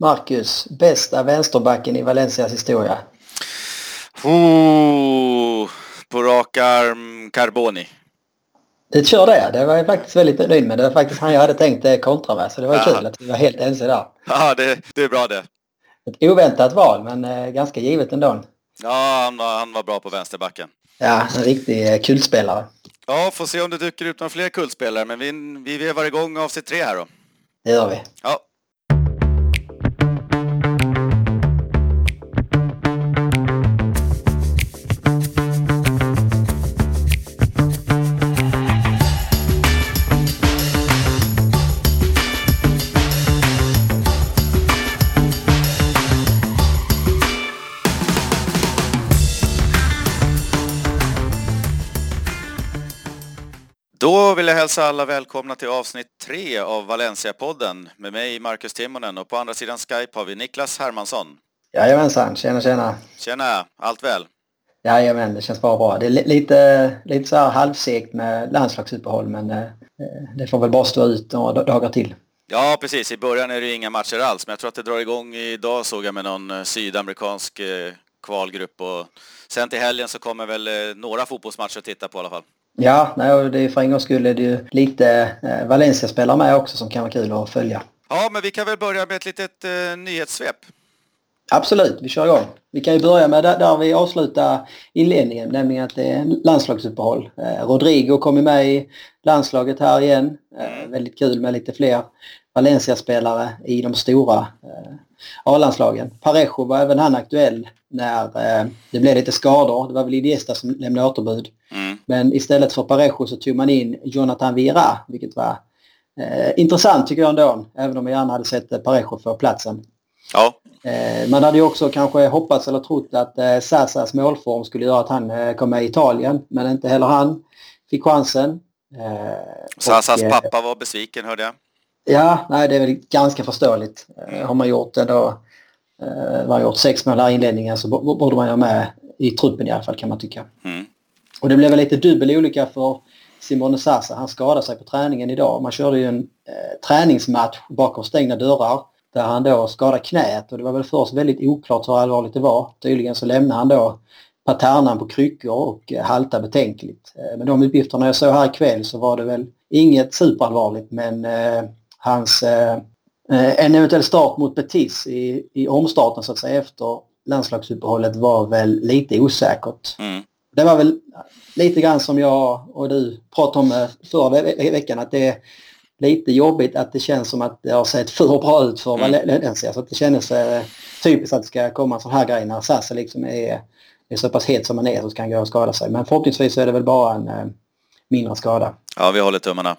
Marcus, bästa vänsterbacken i Valencias historia? Oh, på rak arm Carboni. Det kör det. Det var jag faktiskt väldigt nöjd med. Det var faktiskt han jag hade tänkt eh, kontra med. Så det var ja. kul att vi var helt ense där. Ja, det, det är bra det. Ett oväntat val, men eh, ganska givet ändå. Ja, han var, han var bra på vänsterbacken. Ja, en riktig eh, kultspelare. Ja, får se om det dyker ut några fler kultspelare, men vi, vi vevar igång avsnitt tre här då. Det gör vi. Ja. Då vill jag hälsa alla välkomna till avsnitt tre av Valencia-podden med mig Marcus Timonen och på andra sidan Skype har vi Niklas Hermansson. Jajamensan, tjena tjena. Tjena, allt väl? Jajamän, det känns bara bra. Det är lite, lite så här halvsegt med landslagsuppehåll men eh, det får väl bara stå ut några dagar till. Ja, precis. I början är det inga matcher alls, men jag tror att det drar igång idag såg jag med någon eh, sydamerikansk eh, kvalgrupp och sen till helgen så kommer väl några fotbollsmatcher att titta på i alla fall. Ja, nej, det är för en gångs skull är det ju lite eh, Valencia-spelare med också som kan vara kul att följa. Ja, men vi kan väl börja med ett litet eh, nyhetssvep. Absolut, vi kör igång. Vi kan ju börja med där, där vi avslutar inledningen, nämligen att det är landslagsuppehåll. Eh, Rodrigo kommer med i landslaget här igen. Eh, mm. väldigt kul med lite fler Valencia-spelare i de stora eh, A-landslagen. Parejo var även han aktuell när eh, det blev lite skador. Det var väl Iniesta som lämnade återbud. Men istället för Parejo så tog man in Jonathan Vira, vilket var eh, intressant tycker jag ändå, även om jag gärna hade sett Parejo få platsen. Ja. Eh, man hade ju också kanske hoppats eller trott att eh, Sassas målform skulle göra att han eh, kom med i Italien, men inte heller han fick chansen. Eh, Sassas och, pappa var besviken hörde jag. Ja, nej det är väl ganska förståeligt. Har man gjort ändå eh, man gjort sex mål här i inledningen så borde man ju ha med i truppen i alla fall kan man tycka. Mm. Och det blev väl lite dubbel olycka för Simone Sassa. Han skadade sig på träningen idag. Man körde ju en eh, träningsmatch bakom stängda dörrar där han då skadade knät och det var väl först väldigt oklart hur allvarligt det var. Tydligen så lämnade han då Paternan på kryckor och eh, halta betänkligt. Eh, men med de uppgifterna jag såg här ikväll så var det väl inget superallvarligt men eh, hans eh, eh, en eventuell start mot Betis i, i omstarten så att säga efter landslagsuppehållet var väl lite osäkert. Mm. Det var väl lite grann som jag och du pratade om eh, förra ve veckan att det är lite jobbigt att det känns som att det har sett för bra ut för mm. Valencia. Så att det kändes eh, typiskt att det ska komma en sån här grej när Sassa liksom är, är så pass het som man är så ska han gå och skada sig. Men förhoppningsvis är det väl bara en eh, mindre skada. Ja, vi håller tummarna.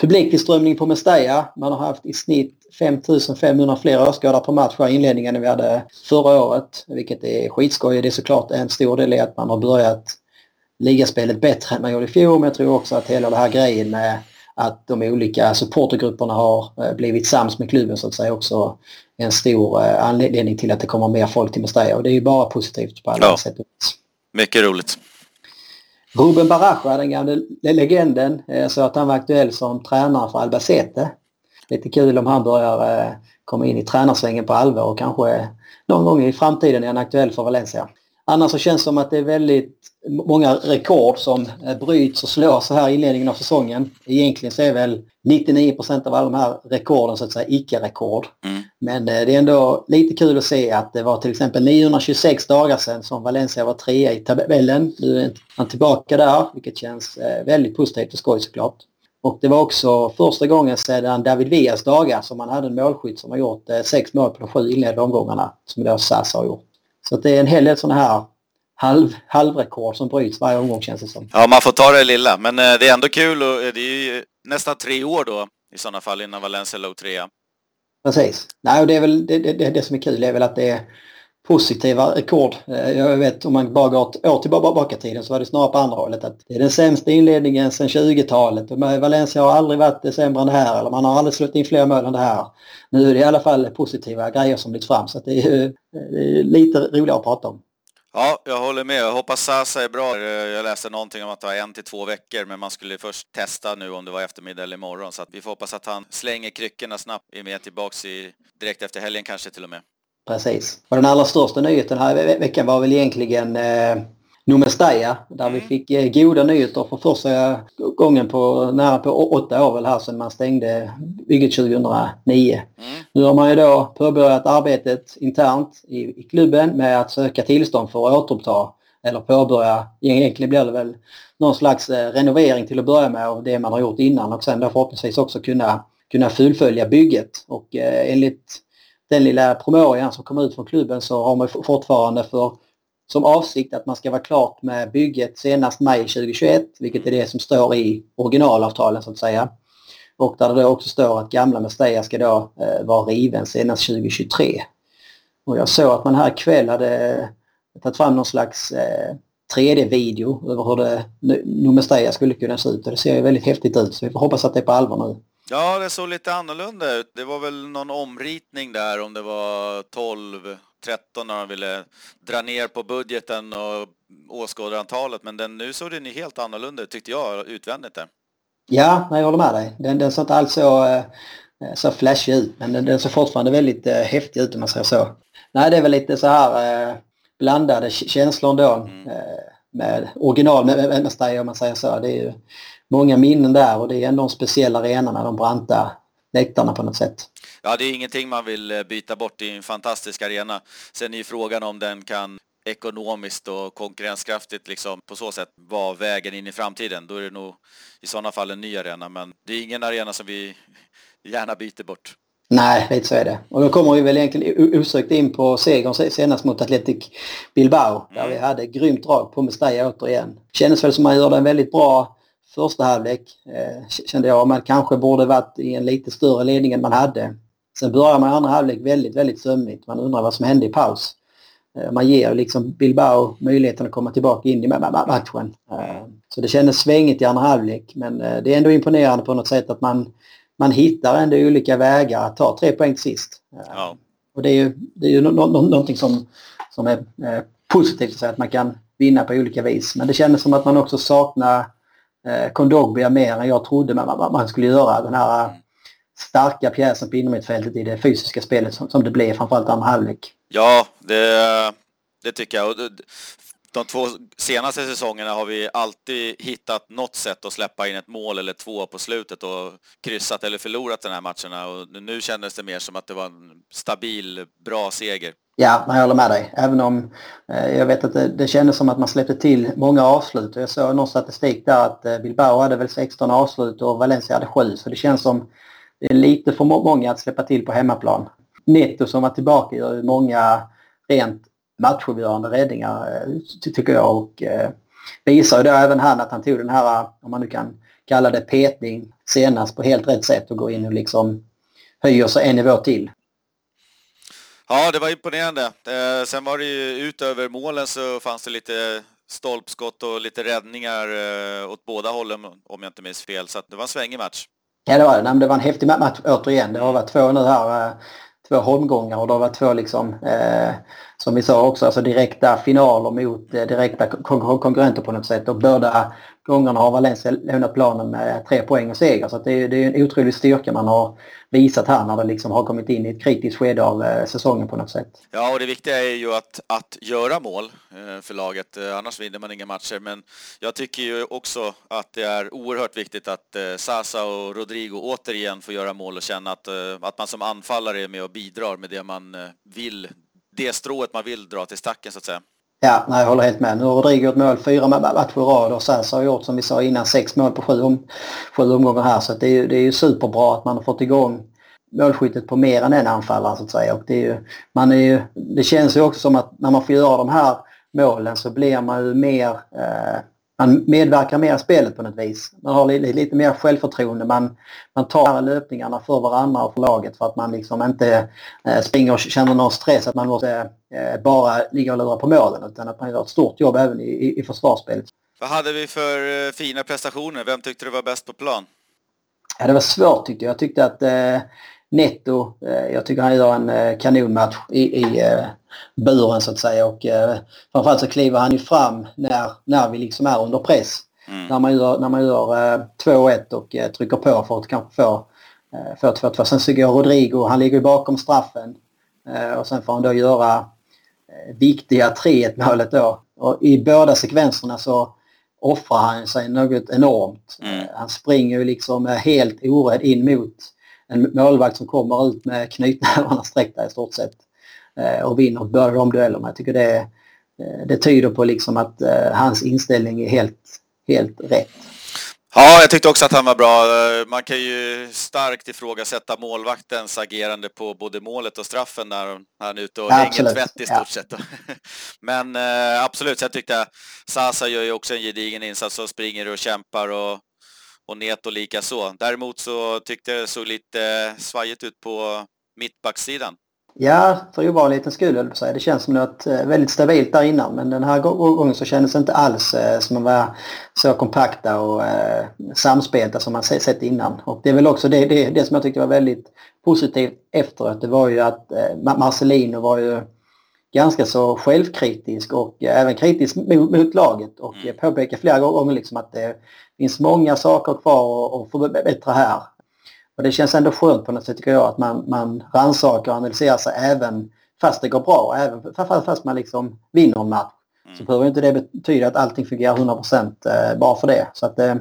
Publiktillströmning på Mestalla. Man har haft i snitt 5500 fler åskådare per match i inledningen än vi hade förra året. Vilket är skitskoj. Det är såklart en stor del i att man har börjat ligaspelet bättre än man gjorde i fjol. Men jag tror också att hela den här grejen med att de olika supportergrupperna har eh, blivit sams med klubben så att säga också en stor eh, anledning till att det kommer mer folk till Mestalla. Och det är ju bara positivt på alla ja. sätt. Mycket roligt. Ruben Baraja, den gamla legenden, eh, så att han var aktuell som tränare för Albacete. Lite kul om han börjar eh, komma in i tränarsvängen på allvar och kanske någon gång i framtiden är han aktuell för Valencia. Annars så känns det som att det är väldigt många rekord som eh, bryts och slås så här i inledningen av säsongen. Egentligen så är väl 99% av alla de här rekorden så att säga icke-rekord. Mm. Men eh, det är ändå lite kul att se att det var till exempel 926 dagar sedan som Valencia var trea i tabellen. Nu är han tillbaka där, vilket känns eh, väldigt positivt och skoj såklart. Och det var också första gången sedan David Vias dagar som man hade en målskytt som har gjort sex mål på de sju inledande omgångarna, som då SAS har gjort. Så det är en hel del sådana här halv, halvrekord som bryts varje omgång känns det som. Ja, man får ta det lilla, men eh, det är ändå kul och eh, det är ju nästan tre år då i sådana fall innan Valencia låg trea. Precis. Nej, och det är väl det, det, det som är kul är väl att det är positiva rekord. Eh, jag vet om man bara går ett år tillbaka i tiden så var det snarare på andra hållet. Att det är den sämsta inledningen sedan 20-talet. Valencia har aldrig varit sämre än det här eller man har aldrig slått in fler mål än det här. Nu är det i alla fall positiva grejer som lyfts fram så det är, det är lite roligare att prata om. Ja, jag håller med. Jag hoppas Sasa är bra. Eh, jag läste någonting om att det var en till två veckor, men man skulle först testa nu om det var eftermiddag eller imorgon. Så att vi får hoppas att han slänger kryckorna snabbt, är med tillbaks i, direkt efter helgen kanske till och med. Precis. Och den allra största nyheten här veckan var väl egentligen eh, Numestaja där mm. vi fick eh, goda nyheter för första gången på nära på åtta år väl här sedan man stängde bygget 2009. Mm. Nu har man ju då påbörjat arbetet internt i, i klubben med att söka tillstånd för att återuppta eller påbörja, egentligen blir det väl någon slags eh, renovering till att börja med av det man har gjort innan och sen då förhoppningsvis också kunna, kunna fullfölja bygget. Och eh, enligt den lilla promemorian som kom ut från klubben så har man fortfarande för som avsikt att man ska vara klart med bygget senast maj 2021, vilket är det som står i originalavtalen så att säga. Och där det då också står att gamla Mestalla ska då eh, vara riven senast 2023. Och jag såg att man här ikväll hade tagit fram någon slags eh, 3D-video över hur det Numestaya skulle kunna se ut och det ser ju väldigt häftigt ut så vi får hoppas att det är på allvar nu. Ja, det såg lite annorlunda ut. Det var väl någon omritning där om det var 12 13 när de ville dra ner på budgeten och åskådarantalet, men den, nu såg den ju helt annorlunda ut tyckte jag utvändigt där. Ja, jag håller med dig. Den, den såg inte alls så, eh, så flashig ut, men den, den såg fortfarande väldigt eh, häftig ut om man säger så. Nej, det är väl lite så här eh, blandade känslor då mm. eh, med original med, med, med Stay, om man säger så. Det är ju många minnen där och det är ändå en speciell arena med de branta läktarna på något sätt. Ja, det är ingenting man vill eh, byta bort i en fantastisk arena. Sen är ju frågan om den kan ekonomiskt och konkurrenskraftigt liksom på så sätt vara vägen in i framtiden. Då är det nog i sådana fall en ny arena, men det är ingen arena som vi gärna byter bort. Nej, lite så är det. Och då kommer vi väl egentligen osökt in på segern senast mot Atletic Bilbao, där mm. vi hade grymt drag på Mestalla återigen. Kändes väl som man gjorde en väldigt bra första halvlek, eh, kände jag. Man kanske borde varit i en lite större ledning än man hade. Sen börjar man andra halvlek väldigt, väldigt sömnigt. Man undrar vad som hände i paus. Eh, man ger liksom Bilbao möjligheten att komma tillbaka in i matchen. Eh, så det kändes svängigt i andra halvlek men eh, det är ändå imponerande på något sätt att man, man hittar ändå olika vägar att ta tre poäng sist. Ja. Och det är ju, det är ju no no någonting som, som är positivt att säga att man kan vinna på olika vis. Men det kändes som att man också saknar eh, Kondogbia mer än jag trodde man, man skulle göra. Den här starka pjäsen på innermittfältet i det fysiska spelet som, som det blev framförallt andra halvlek. Ja, det, det tycker jag. De två senaste säsongerna har vi alltid hittat något sätt att släppa in ett mål eller två på slutet och kryssat eller förlorat den här matcherna och nu kändes det mer som att det var en stabil, bra seger. Ja, jag håller med dig. Även om eh, jag vet att det, det kändes som att man släppte till många avslut. Jag såg någon statistik där att eh, Bilbao hade väl 16 avslut och Valencia hade 7 så det känns som det är lite för många att släppa till på hemmaplan. Netto som var tillbaka gör ju många rent matchavgörande räddningar eh, tycker jag och eh, visar ju då även han att han tog den här, om man nu kan kalla det petning, senast på helt rätt sätt och går in och liksom höjer sig en nivå till. Ja, det var imponerande. Eh, sen var det ju utöver målen så fanns det lite stolpskott och lite räddningar eh, åt båda hållen om jag inte minns fel. Så det var en svängig match. Ja det var det. Det var en häftig match återigen. Det har varit två nu här, eh, två holmgångar och det har varit två liksom, eh, som vi sa också, alltså direkta finaler mot eh, direkta kon konkurrenter på något sätt. Och båda gångerna har Valencia lämnat planen med tre poäng och seger. Så det, är, det är en otrolig styrka man har visat här när det liksom har kommit in i ett kritiskt skede av eh, säsongen på något sätt. Ja, och det viktiga är ju att, att göra mål eh, för laget, eh, annars vinner man inga matcher. Men jag tycker ju också att det är oerhört viktigt att eh, Sasa och Rodrigo återigen får göra mål och känna att, eh, att man som anfallare är med och bidrar med det man eh, vill, det strået man vill dra till stacken så att säga. Ja, nej, jag håller helt med. Nu har Rodrigo gjort mål fyra matcher i rad och Sasa har gjort som vi sa innan sex mål på sju, om, sju omgångar här. Så det är, det är ju superbra att man har fått igång målskyttet på mer än en anfallare så att säga. Och det, är ju, man är ju, det känns ju också som att när man får göra de här målen så blir man ju mer eh, man medverkar mer i spelet på något vis. Man har lite, lite mer självförtroende. Man, man tar löpningarna för varandra och för laget för att man liksom inte eh, springer och känner någon stress att man måste eh, bara ligga och lura på målen utan att man gör ett stort jobb även i, i, försvarsspelet. Vad hade vi för eh, fina prestationer? Vem tyckte du var bäst på plan? Ja, det var svårt tyckte jag. Jag tyckte att eh, Netto, eh, jag tycker han gör en eh, kanonmatch i, i, eh, buren så att säga. Och framförallt så kliver han ju fram när, när vi liksom är under press. Mm. När man gör, när man gör eh, 2-1 och trycker på för att kanske få eh, för 2-2. Sen så går Rodrigo, han ligger bakom straffen. Och sen får han då göra viktiga 3-1 målet då. Och i båda sekvenserna så offrar han sig något enormt. Mm. Han springer ju liksom helt orädd in mot en målvakt som kommer ut med knytnävarna sträckta i stort sett eh, och vinner båda de duellerna. Jag tycker det, eh, det tyder på liksom att eh, hans inställning är helt, helt rätt. Ja, jag tyckte också att han var bra. Man kan ju starkt ifrågasätta målvaktens agerande på både målet och straffen när han är ute och ja, hänger tvätt i stort ja. sett. Men absolut, jag tyckte Sasa gör ju också en gedigen insats och springer och kämpar och och Neto lika så. Däremot så tyckte jag det såg lite svajigt ut på mittbacksidan. Ja, för ovanlighetens skull höll säga. Det känns som något eh, väldigt stabilt där innan men den här gången så kändes det inte alls eh, som att vara så kompakta och eh, samspelta som man sett innan. Och det är väl också det, det, det som jag tyckte var väldigt positivt efteråt. Det var ju att eh, Marcelino var ju ganska så självkritisk och eh, även kritisk mot, mot laget och mm. påpekar flera gånger liksom att det finns många saker kvar att förbättra här. Och det känns ändå skönt på något sätt tycker jag att man, man rannsakar och analyserar sig även fast det går bra, även fast man liksom vinner en match. Mm. Så behöver inte det betyda att allting fungerar 100% eh, bara för det. Så att det,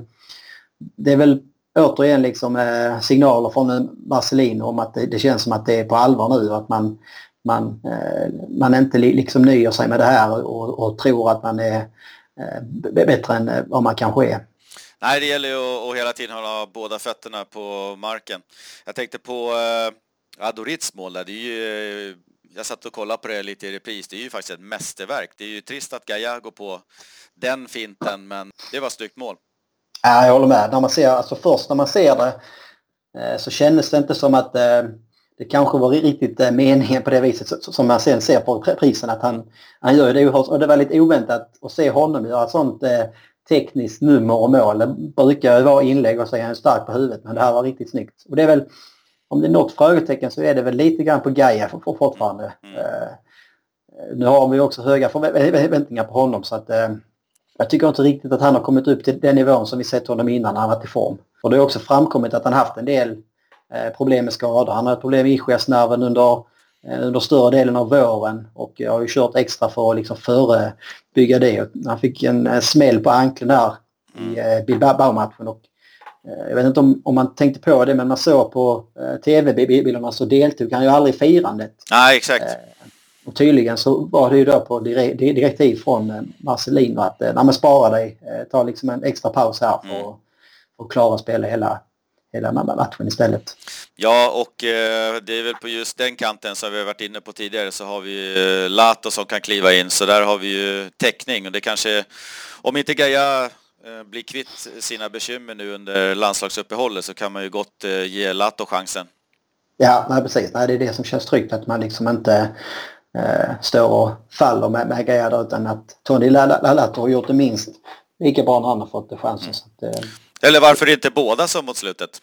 det är väl återigen liksom eh, signaler från Marcelino om att det, det, känns som att det är på allvar nu och att man, man, eh, man inte liksom nöjer sig med det här och, och tror att man är bättre än vad man kanske är. Nej, det gäller ju att, hela tiden hålla båda fötterna på marken. Jag tänkte på eh, Adorits mål där. Det är ju, eh, jag satt och kollade på det lite i repris. Det är ju faktiskt ett mästerverk. Det är ju trist att Gaia går på den finten, men det var ett snyggt mål. Ja, jag håller med. När man ser, alltså först när man ser det eh, så kändes det inte som att eh, det kanske var riktigt meningen på det viset som man sen ser på prisen att han, han gör det. Och det var lite oväntat att se honom göra ett sånt tekniskt nummer och mål. Det brukar ju vara inlägg och så är han stark på huvudet men det här var riktigt snyggt. Och det är väl, om det är något frågetecken så är det väl lite grann på Gaia för, för fortfarande. Mm. Uh, nu har vi också höga förväntningar på honom så att uh, jag tycker inte riktigt att han har kommit upp till den nivån som vi sett honom innan när han varit i form. Och det har också framkommit att han haft en del uh, problem med skador. Han har ett problem med ischiasnerven under under större delen av våren och jag har ju kört extra för att liksom förebygga det. Han fick en eh, smäll på anklen där i mm. eh, Bilbao-matchen och jag vet inte om, om man tänkte på det men man såg på tv-bilderna så deltog han ju aldrig i firandet. Nej, exakt. Och tydligen så var det ju då på direktiv från Marcelino att när man sparar dig, ta liksom en extra paus här för, mm. för att klara att spela hela hela matchen istället. Ja, och eh, det är väl på just den kanten som vi har varit inne på tidigare så har vi eh, Lato som kan kliva in, så där har vi ju täckning och det kanske, om inte Gaia eh, blir kvitt sina bekymmer nu under landslagsuppehållet så kan man ju gott ge Lato chansen. Ja, nej, precis. Nej, det är det som känns tryggt, att man liksom inte står och faller med, med Gaia där, utan att Tony Lato har gjort det minst lika bra när han har fått chansen. Mm. Att, eller varför inte båda som mot slutet?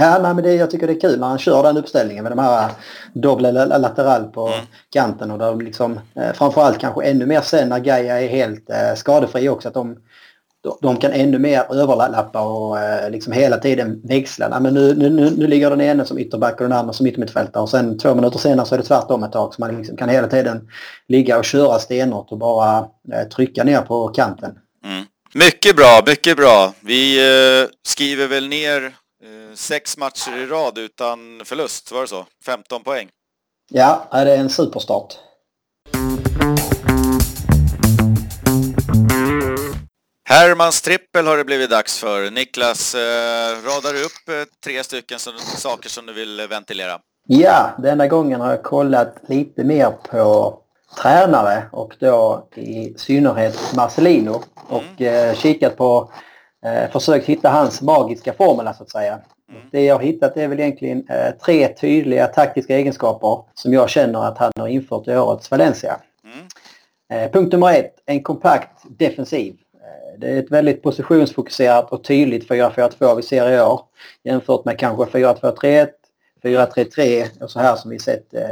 Ja, nej, men det, jag tycker det är kul när han kör den uppställningen med de här dubbla lateral på mm. kanten och de liksom, eh, framförallt kanske ännu mer sen när Gaia är helt eh, skadefri också, att de, de kan ännu mer överlappa och eh, liksom hela tiden växla. Nej, men nu, nu, nu, nu ligger den ene som ytterback och den andra som yttermittfältare och sen två minuter senare så är det tvärtom ett tag så man liksom kan hela tiden ligga och köra stenhårt och bara eh, trycka ner på kanten. Mm. Mycket bra, mycket bra. Vi eh, skriver väl ner sex matcher i rad utan förlust, var det så? 15 poäng. Ja, det är en superstart. Hermans trippel har det blivit dags för. Niklas, eh, radar du upp eh, tre stycken som, saker som du vill ventilera? Ja, denna gången har jag kollat lite mer på tränare och då i synnerhet Marcelino och mm. eh, kikat på, eh, försökt hitta hans magiska formel så att säga. Mm. Det jag har hittat är väl egentligen eh, tre tydliga taktiska egenskaper som jag känner att han har infört i årets Valencia. Mm. Eh, punkt nummer ett, en kompakt defensiv. Eh, det är ett väldigt positionsfokuserat och tydligt 4-4-2 vi ser i år jämfört med kanske 4-2-3-1, 4-3-3 och så här som vi sett eh,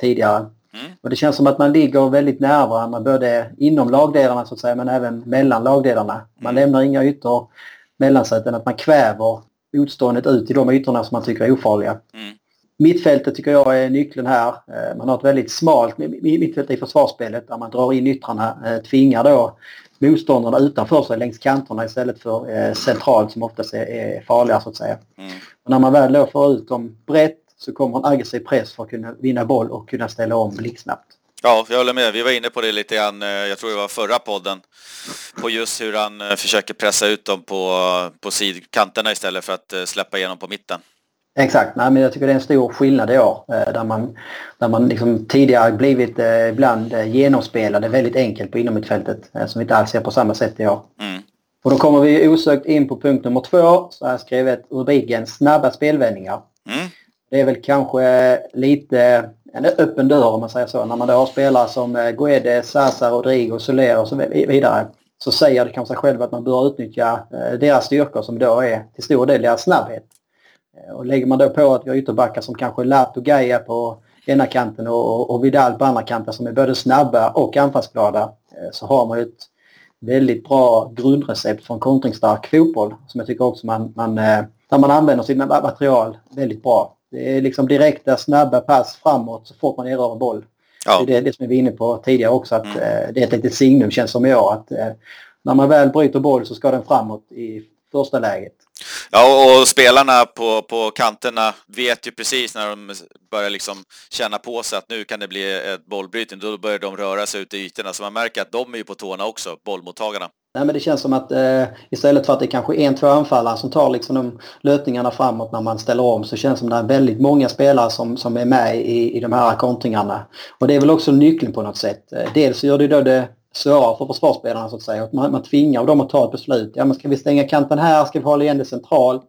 tidigare. Mm. Och det känns som att man ligger väldigt nära varandra både inom lagdelarna så att säga men även mellan lagdelarna. Man mm. lämnar inga ytor mellan sig utan att man kväver motståndet ut i de ytorna som man tycker är ofarliga. Mm. Mittfältet tycker jag är nyckeln här. Eh, man har ett väldigt smalt mittfält i försvarsspelet där man drar in yttrarna, eh, tvingar då motståndarna utanför sig längs kanterna istället för eh, centralt som oftast är, farliga så att säga. Mm. Och när man väl då får ut dem brett så kommer en aggressiv press för att kunna vinna boll och kunna ställa om blixtsnabbt. Ja, jag håller med. Vi var inne på det lite grann, jag tror det var förra podden, på just hur han försöker pressa ut dem på, på sidkanterna istället för att släppa igenom på mitten. Exakt, Nej, men jag tycker det är en stor skillnad i år eh, där man, där man liksom tidigare blivit eh, ibland eh, genomspelade väldigt enkelt på inomhutfältet som vi inte alls ser på samma sätt i år. Mm. Och då kommer vi osökt in på punkt nummer två. Så jag skrivit rubriken snabba spelvändningar. Det är väl kanske lite en öppen dörr om man säger så. När man då har spelare som eh, Guedes, Sasa, Rodrigo, Soler och så vidare så säger det kanske sig själv att man bör utnyttja eh, deras styrkor som då är till stor del deras snabbhet. Eh, och lägger man då på att vi har ytterbackar som kanske Lato Gaia på ena kanten och, och Vidal på andra kanten som är både snabba och anfallsglada så har man ju ett väldigt bra grundrecept för en kontringsstark fotboll som jag tycker också man, man, där man använder sitt material väldigt bra. Det är liksom direkta snabba pass framåt så fort man erövrar boll. Ja. Det är det som vi var inne på tidigare också att mm. det är ett litet signum känns som i år att när man väl bryter boll så ska den framåt i första läget. Ja, och spelarna på, på kanterna vet ju precis när de börjar liksom känna på sig att nu kan det bli ett bollbrytning, då börjar de röra sig ut i ytorna. Så man märker att de är ju på tårna också, bollmottagarna. Nej, men det känns som att eh, istället för att det kanske är en, två anfallare som tar liksom de löpningarna framåt när man ställer om så känns det som att det är väldigt många spelare som, som är med i, i de här kontringarna. Och det är väl också nyckeln på något sätt. Eh, dels så gör det då det svårare för försvarsspelarna så att säga. Man, man tvingar dem att ta ett beslut. Ja, men ska vi stänga kanten här? Ska vi hålla igen det centralt?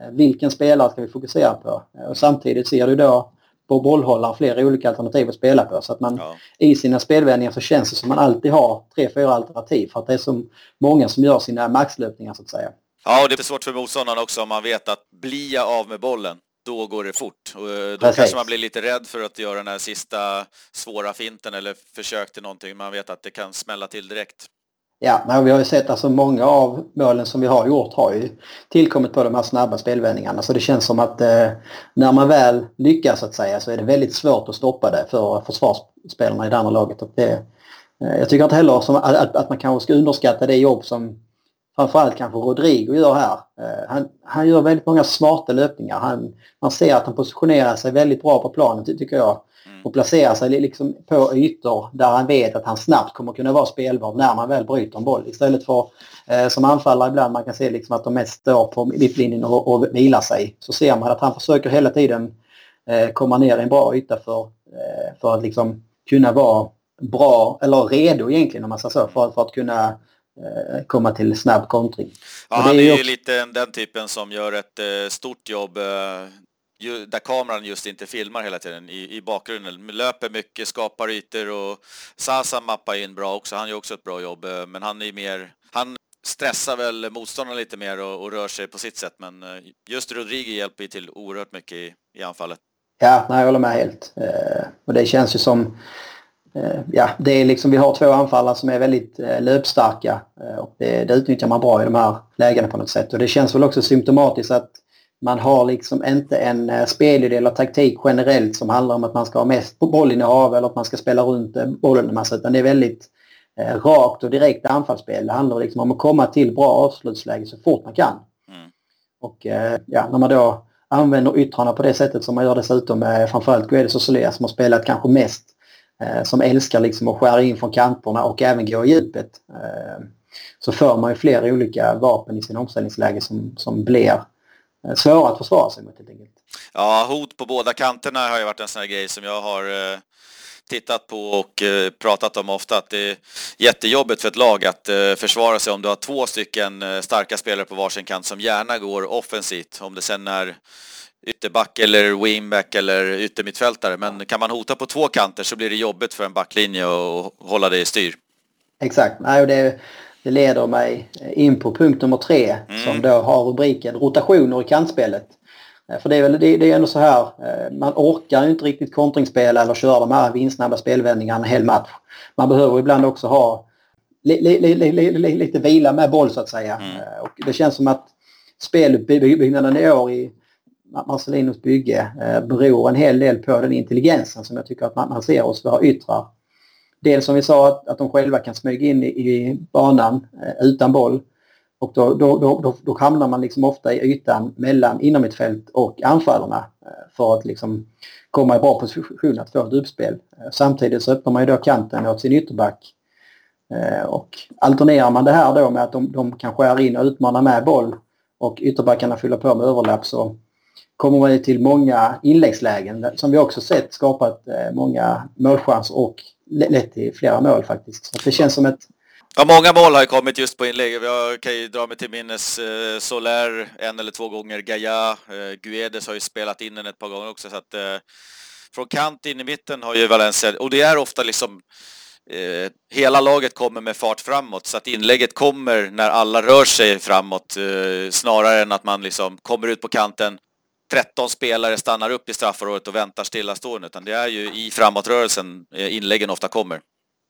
Eh, vilken spelare ska vi fokusera på? Eh, och samtidigt ser du då på bollhållaren flera olika alternativ att spela på. Så att man ja. i sina spelvändningar så känns det som man alltid har tre, fyra alternativ för att det är så många som gör sina maxlöpningar så att säga. Ja, och det är svårt för motståndaren också om man vet att blir jag av med bollen då går det fort. Och eh, då Precis. kanske man blir lite rädd för att göra den här sista svåra finten eller försök till någonting. Man vet att det kan smälla till direkt. Ja, men vi har ju sett att alltså många av målen som vi har gjort har ju tillkommit på de här snabba spelvändningarna. Så det känns som att eh, när man väl lyckas så att säga så är det väldigt svårt att stoppa det för försvarsspelarna i det andra laget. Och det, eh, jag tycker inte heller som att, att man kanske ska underskatta det jobb som framförallt kanske Rodrigo gör här. Eh, han, han gör väldigt många smarta löpningar. Han, man ser att han positionerar sig väldigt bra på planen tycker jag. Och placerar sig liksom på ytor där han vet att han snabbt kommer kunna vara spelbar när man väl bryter en boll. Istället för eh, som anfallare ibland man kan se liksom att de mest står på mittlinjen och, och vilar sig. Så ser man att han försöker hela tiden eh, komma ner i en bra yta för, eh, för att liksom kunna vara bra, eller redo egentligen om man säger så, för, för att kunna Eh, komma till snabb kontring. Ja, han är ju också... lite den typen som gör ett eh, stort jobb där kameran just inte filmar hela tiden i, i bakgrunden. Löper mycket, skapar ytor och Sasa mappar in bra också. Han gör också ett bra jobb, eh, men han är mer... Han stressar väl motståndarna lite mer och, och rör sig på sitt sätt, men eh, just Rodrigo hjälper ju till oerhört mycket i, i anfallet. Ja, nej, jag håller med helt. Eh, och det känns ju som Eh, ja, det är liksom, vi har två anfallare som är väldigt eh, löpstarka eh, och det, det utnyttjar man bra i de här lägena på något sätt. Och det känns väl också symptomatiskt att man har liksom inte en spelidé eller taktik generellt som handlar om att man ska ha mest bollinnehav eller att man ska spela runt bollen en massa utan det är väldigt eh, rakt och direkt anfallsspel. Det handlar liksom om att komma till bra avslutsläge så fort man kan. Mm. Och eh, ja, när man då använder yttrarna på det sättet som man gör dessutom med framförallt Guedes och Soler som har spelat kanske mest Eh, som älskar liksom att skära in från kanterna och även gå i djupet. Eh, så för man ju flera olika vapen i sin omställningsläge som, som blir eh, svåra att försvara sig mot helt enkelt. Ja, hot på båda kanterna har ju varit en sån här grej som jag har tittat på och pratat om ofta att det är jättejobbigt för ett lag att försvara sig om du har två stycken starka spelare på varsin kant som gärna går offensivt. Om det sen är ytterback eller wingback eller yttermittfältare. Men kan man hota på två kanter så blir det jobbigt för en backlinje att hålla det i styr. Exakt. Nej, det, det leder mig in på punkt nummer tre mm. som då har rubriken rotationer i kantspelet. För det är väl det, det är ändå så här, man orkar ju inte riktigt kontringsspela eller köra de här vinstsnabba spelvändningarna en hel match. Man behöver ibland också ha li, li, li, lite vila med boll så att säga. Mm. Och det känns som att speluppbyggnaden i år i Marcelinos bygge beror en hel del på den intelligensen som jag tycker att man, ser hos våra yttrar. Dels som vi sa att, att de själva kan smyga in i, i banan eh, utan boll. Och då, då, då, då, hamnar man liksom ofta i ytan mellan inom ett fält och anfallarna eh, för att liksom komma i bra position att få ett uppspel. Eh, samtidigt så öppnar man ju då kanten åt sin ytterback. Och alternerar man det här då med att de, de kan skära in och utmana med boll och ytterbackarna fyller på med överlapp så kommer man till många inläggslägen som vi också sett skapat många målchanser och lett till flera mål faktiskt. Så det känns som ett Ja, många mål har ju kommit just på inlägg. Jag kan ju dra mig till minnes eh, Soler en eller två gånger, Gaia, eh, Guedes har ju spelat in den ett par gånger också. Så att, eh, från kant in i mitten har ju Valencia, och det är ofta liksom eh, hela laget kommer med fart framåt så att inlägget kommer när alla rör sig framåt eh, snarare än att man liksom kommer ut på kanten 13 spelare stannar upp i straffområdet och väntar stillastående utan det är ju i framåtrörelsen eh, inläggen ofta kommer.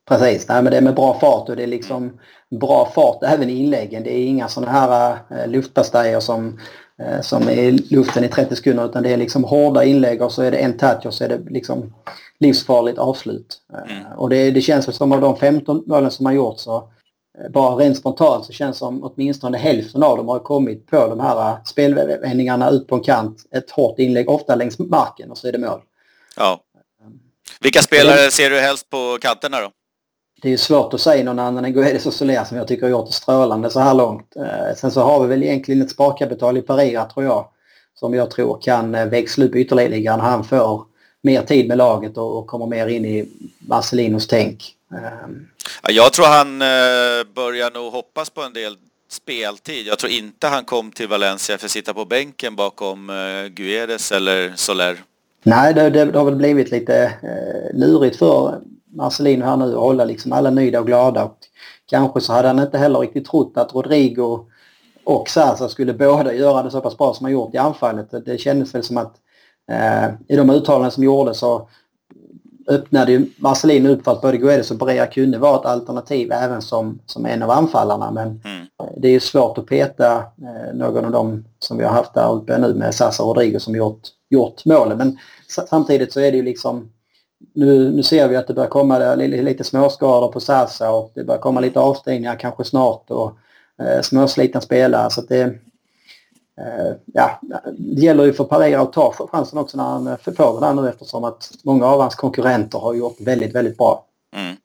Precis, Nej, men det är med bra fart och det är liksom bra fart även i inläggen. Det är inga sådana här äh, luftpastejer som, äh, som är i luften i 30 sekunder utan det är liksom hårda inlägg och så är det en touch och så är det liksom livsfarligt avslut. Mm. Och det, det känns som av de 15 målen som har gjort så bara rent spontant så känns det som åtminstone hälften av dem har kommit på de här spelvändningarna ut på en kant, ett hårt inlägg, ofta längs marken och så är det mål. Ja. Vilka spelare ser du helst på kanterna då? det är svårt att säga någon annan än Guedes och Soler som jag tycker har gjort det strålande så här långt. Eh, sen så har vi väl egentligen ett sparkapital i Pereira tror jag. Som jag tror kan eh, växla upp ytterligare när han får mer tid med laget och, kommer mer in i Marcelinos tänk. Jag tror han eh, börjar nog hoppas på en del speltid. Jag tror inte han kom till Valencia för att sitta på bänken bakom eh, Guedes eller Soler. Nej, det, det, det har väl blivit lite eh, lurigt för Marcelino här nu att hålla liksom alla nöjda och glada. Och kanske så hade han inte heller riktigt trott att Rodrigo och Sasa skulle båda göra det så pass bra som han gjort i anfallet. Det kändes väl som att eh, i de uttalanden som gjordes så öppnade ju Marcelino upp för att både Guedes och Brea kunde vara ett alternativ även som, som en av anfallarna. Men mm. det är ju svårt att peta eh, någon av dem som vi har haft där uppe nu med Sasa och Rodrigo som gjort, gjort målen. Men samtidigt så är det ju liksom nu, nu ser vi att det börjar komma lite, lite småskador på Sasa och det börjar komma lite avstängningar kanske snart och eh, småslitna spelare. Så att det, eh, ja, det gäller ju för Pereira att ta chansen också när han eh, får den nu eftersom att många av hans konkurrenter har gjort väldigt, väldigt bra. Mm.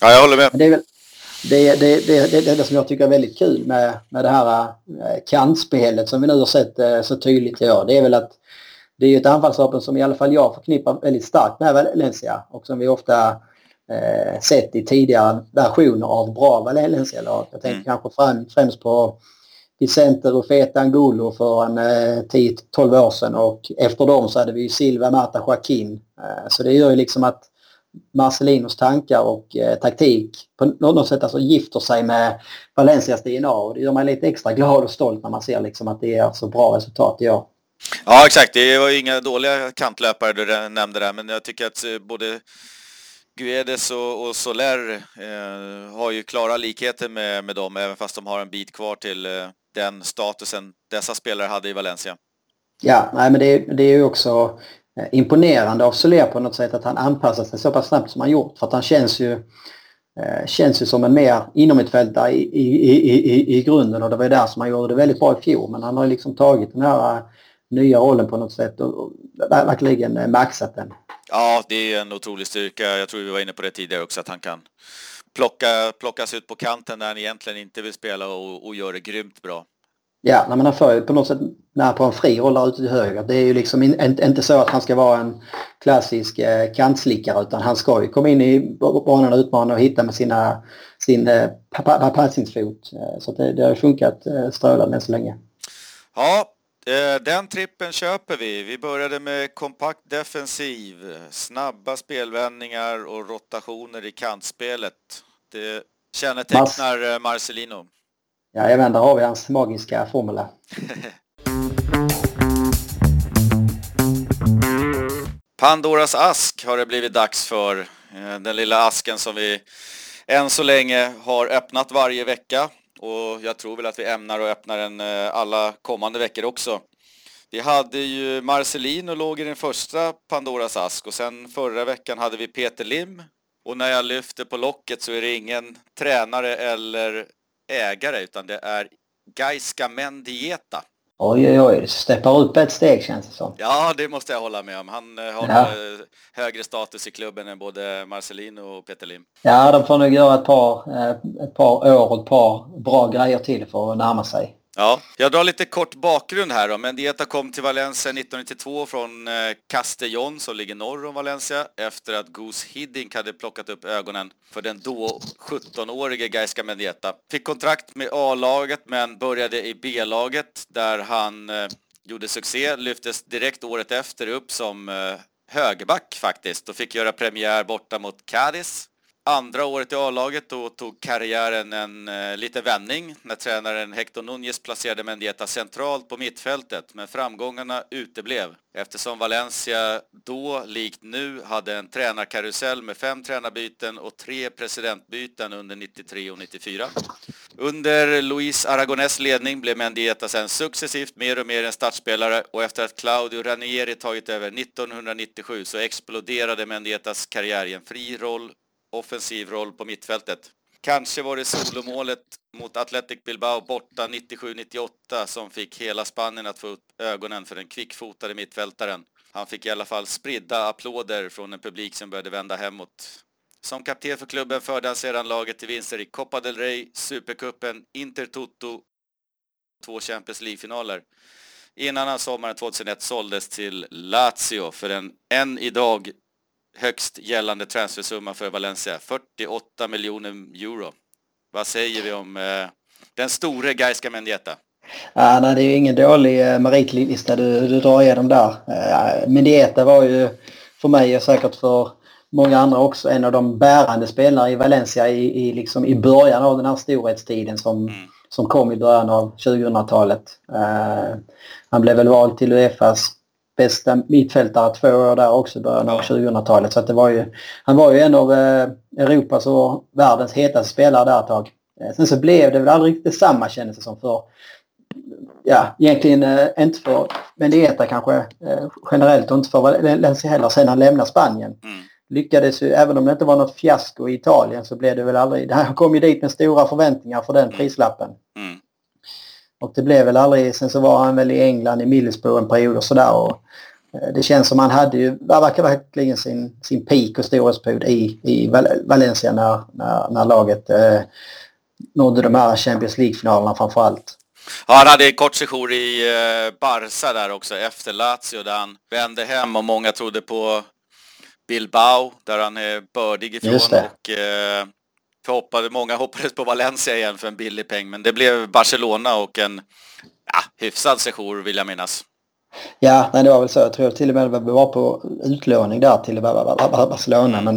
Ja, jag håller med. Det är väl det, det, det, det, det som jag tycker är väldigt kul med, med det här eh, kantspelet som vi nu har sett eh, så tydligt i år. Det är väl att det är ett anfallsvapen som i alla fall jag förknippar väldigt starkt med Valencia och som vi ofta eh, sett i tidigare versioner av bra Valencia-lag. Jag tänker mm. kanske främst på Vicente Rufeta Angulo för en eh, 10-12 år sedan och efter dem så hade vi Silva, Marta, Joaquin. Eh, så det gör ju liksom att Marcelinos tankar och eh, taktik på något sätt alltså gifter sig med Valencias DNA och det gör mig lite extra glad och stolt när man ser liksom att det är så bra resultat i år. Ja, exakt. Det var inga dåliga kantlöpare du nämnde där, men jag tycker att både Guedes och, och Soler eh, har ju klara likheter med, med dem, även fast de har en bit kvar till eh, den statusen dessa spelare hade i Valencia. Ja, nej, men det, det är ju också eh, imponerande av Soler på något sätt att han anpassar sig så pass snabbt som han gjort. För att han känns ju, eh, känns ju som en mer inomhittfältare i, i, i, i, i grunden och det var ju där som han gjorde det väldigt bra i fjol. Men han har liksom tagit den här nya rollen på något sätt och, och verkligen eh, maxat den. Ja, det är en otrolig styrka. Jag tror vi var inne på det tidigare också, att han kan plocka, plockas ut på kanten där han egentligen inte vill spela och, och gör det grymt bra. Ja, han får ju på något sätt när på en fri roll där ute till höger. Det är ju liksom in, inte så att han ska vara en klassisk eh, kantslickare utan han ska ju komma in i banan och utmana och hitta med sina, sin eh, passningsfot. Eh, så det, det har funkat eh, strålande än så länge. Ja, den trippen köper vi. Vi började med kompakt defensiv, snabba spelvändningar och rotationer i kantspelet. Det kännetecknar eh, Marcelino. Jajamän, där har vi hans magiska formula. Pandoras ask har det blivit dags för. Eh, den lilla asken som vi än så länge har öppnat varje vecka och jag tror väl att vi ämnar att öppna den eh, alla kommande veckor också. Vi hade ju Marcelino låg i den första Pandoras ask och sen förra veckan hade vi Peter Lim och när jag lyfter på locket så är det ingen tränare eller ägare utan det är Gaiska Mendieta. Oj, oj, oj. Steppar upp ett steg känns det som. Ja, det måste jag hålla med om. Han eh, har ja. högre status i klubben än både Marcelino och Peter Lim. Ja, de får nog göra ett par, eh, ett par år och ett par bra grejer till för att närma sig. Ja, jag drar lite kort bakgrund här då. Mendieta kom till Valencia 1992 från eh, Castellón som ligger norr om Valencia efter att Goose Hiddink hade plockat upp ögonen för den då 17-årige Gaiska Mendieta. Fick kontrakt med A-laget men började i B-laget där han eh, gjorde succé, lyftes direkt året efter upp som eh, högerback faktiskt och fick göra premiär borta mot Cadiz Andra året i A-laget då tog karriären en eh, liten vändning när tränaren Hector Nunez placerade Mendieta centralt på mittfältet men framgångarna uteblev eftersom Valencia då, likt nu, hade en tränarkarusell med fem tränarbyten och tre presidentbyten under 93 och 94. Under Luis Aragonés ledning blev Mendieta sen successivt mer och mer en startspelare och efter att Claudio Ranieri tagit över 1997 så exploderade Mendietas karriär i en fri roll offensiv roll på mittfältet. Kanske var det solomålet mot Athletic Bilbao borta 97-98 som fick hela Spanien att få upp ögonen för den kvickfotade mittfältaren. Han fick i alla fall spridda applåder från en publik som började vända hemåt. Som kapten för klubben förde han sedan laget till vinster i Copa del Rey, Supercupen, Intertoto två Champions League-finaler. Innan han sommaren 2001 såldes till Lazio för en än idag högst gällande transfersumma för Valencia, 48 miljoner euro. Vad säger vi om eh, den store Gaiska Mendieta? Ja, nej, det är ju ingen dålig eh, meritlista du, du drar igenom där. Eh, Mendieta var ju för mig och säkert för många andra också en av de bärande spelarna i Valencia i, i, liksom i början av den här storhetstiden som, mm. som kom i början av 2000-talet. Eh, han blev väl vald till Uefas bästa mittfältare två år där också i början av 2000-talet. Så det var ju, han var ju en av eh, Europas och världens hetaste spelare där ett tag. Eh, sen så blev det väl aldrig riktigt samma kändes det som för ja, egentligen eh, inte för Mendieta kanske eh, generellt och inte för Valencia heller sen han lämnade Spanien. Mm. Lyckades ju, även om det inte var något fiasko i Italien så blev det väl aldrig, han kom ju dit med stora förväntningar för den mm. prislappen. Mm. Och det blev väl aldrig, sen så var han väl i England i Middlesbrough en period och sådär. Och eh, det känns som han hade ju verkligen sin, sin peak och storhetsperiod i, i Valencia när, när, när laget eh, nådde de här Champions League-finalerna framförallt. Ja, han hade en kort sejour i eh, Barca där också efter Lazio där han vände hem och många trodde på Bilbao där han är bördig ifrån och eh, hoppade, många hoppades på Valencia igen för en billig peng, men det blev Barcelona och en ja, hyfsad sejour vill jag minnas. Ja, nej, det var väl så. Jag tror till och med vi var på utlåning där till Barcelona. Mm. Men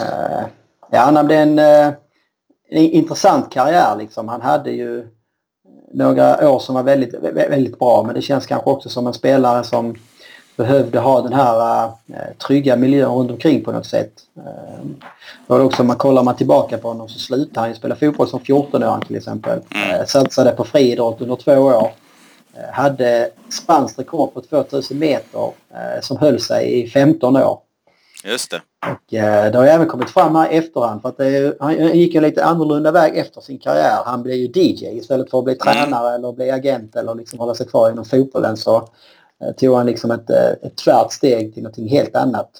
uh, ja, han hade en, uh, en intressant karriär liksom. Han hade ju några år som var väldigt, väldigt bra men det känns kanske också som en spelare som behövde ha den här äh, trygga miljön runt omkring på något sätt. Äh, också om man kollar man tillbaka på honom så slutade han ju spela fotboll som 14-åring till exempel. Äh, satsade på friidrott under två år. Äh, hade spanskt rekord på 2000 meter äh, som höll sig i 15 år. Just det. Och, äh, det har även kommit fram här i efterhand för att det, han gick en lite annorlunda väg efter sin karriär. Han blev ju DJ istället för att bli mm. tränare eller bli agent eller liksom hålla sig kvar inom fotbollen så tog han liksom ett, eh, ett tvärt steg till någonting helt annat.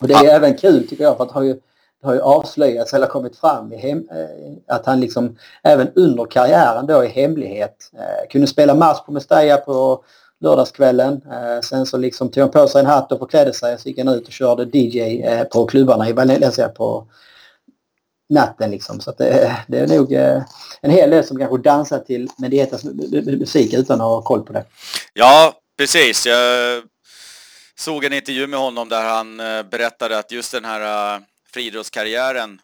Och det är ja. även kul tycker jag för att det har ju, det har ju avslöjats eller kommit fram i hem, eh, att han liksom även under karriären då i hemlighet kunde spela match på Mestalla på lördagskvällen. sen så liksom tog han på sig en hatt och förklädde sig och så gick han ut och körde DJ på klubbarna i Valencia på natten liksom. Så det, det, är nog en hel del som kanske dansar till Medietas musik utan att ha koll på det. Ja, Precis, jag såg en intervju med honom där han eh, berättade att just den här eh, friidrottskarriären,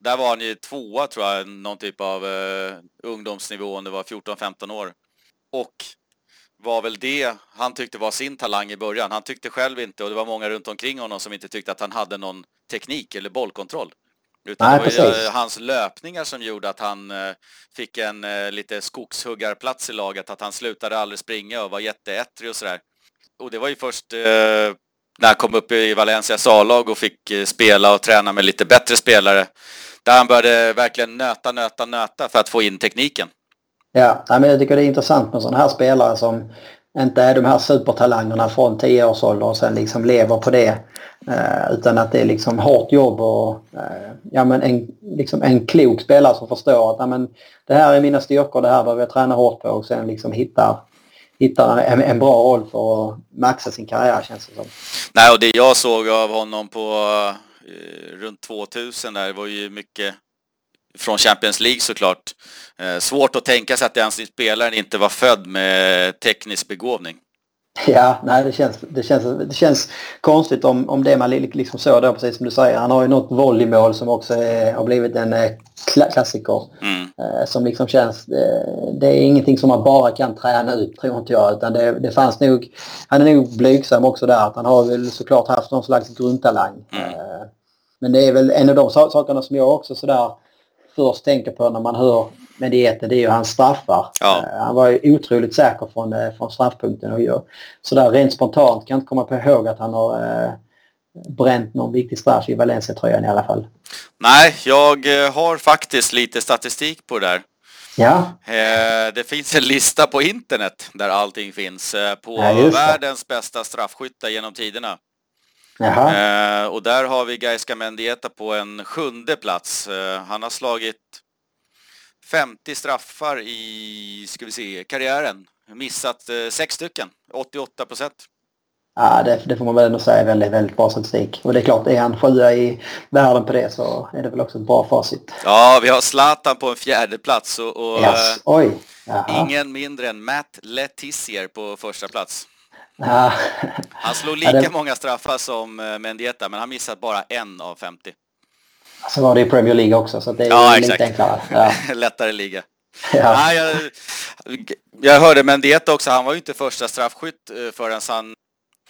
där var han ju tvåa tror jag, någon typ av eh, ungdomsnivå, om det var 14-15 år. Och var väl det han tyckte var sin talang i början. Han tyckte själv inte, och det var många runt omkring honom som inte tyckte att han hade någon teknik eller bollkontroll. Utan Nej, det var ju hans löpningar som gjorde att han eh, fick en eh, lite skogshuggarplats i laget, att han slutade aldrig springa och var jätteättrig och sådär. Och det var ju först eh, när han kom upp i Valencias A-lag och fick spela och träna med lite bättre spelare, där han började verkligen nöta, nöta, nöta för att få in tekniken. Ja, men jag tycker det är intressant med sådana här spelare som inte är de här supertalangerna från 10 års ålder och sen liksom lever på det. Eh, utan att det är liksom hårt jobb och eh, ja, men en, liksom en klok spelare som förstår att ja, men det här är mina styrkor, det här behöver jag träna hårt på och sen liksom hittar, hittar en, en bra roll för att maxa sin karriär känns det som. Nej, och det jag såg av honom på eh, runt 2000 där var ju mycket från Champions League såklart. Eh, svårt att tänka sig att den spelaren inte var född med teknisk begåvning. Ja, nej det känns, det känns, det känns konstigt om, om det man liksom såg då, precis som du säger. Han har ju något volleymål som också är, har blivit en eh, klassiker. Mm. Eh, som liksom känns, eh, det är ingenting som man bara kan träna ut tror inte jag. Utan det, det fanns nog, han är nog blygsam också där. Att han har väl såklart haft någon slags grundtalang. Mm. Eh, men det är väl en av de sakerna som jag också sådär först tänker på när man hör Mediete, det är ju hans straffar. Ja. Uh, han var ju otroligt säker från, uh, från straffpunkten. Och gör, sådär rent spontant kan jag inte komma på ihåg att han har uh, bränt någon viktig straff i Valencia-tröjan i alla fall. Nej, jag har faktiskt lite statistik på det där. Ja. Det finns en lista på internet där allting finns på ja, världens bästa straffskyttar genom tiderna. Jaha. Och där har vi Gaisca Mendieta på en sjunde plats. Han har slagit 50 straffar i, ska vi se, karriären. Missat eh, sex stycken, 88 procent. Ja, det, det, får man väl ändå säga är väldigt, väldigt bra statistik. Och det är klart, är han sjua i världen på det så är det väl också ett bra facit. Ja, vi har Zlatan på en fjärde plats och, och yes. Oj. ingen mindre än Matt Letizier på första plats. Ja. Han slog lika ja, det... många straffar som eh, Mendieta, men han missat bara en av 50. Så var det i Premier League också så det är ja, lite exakt. enklare. Ja. Lättare liga. Ja. Nej, jag, jag hörde Mendieta också, han var ju inte första straffskytt eh, förrän han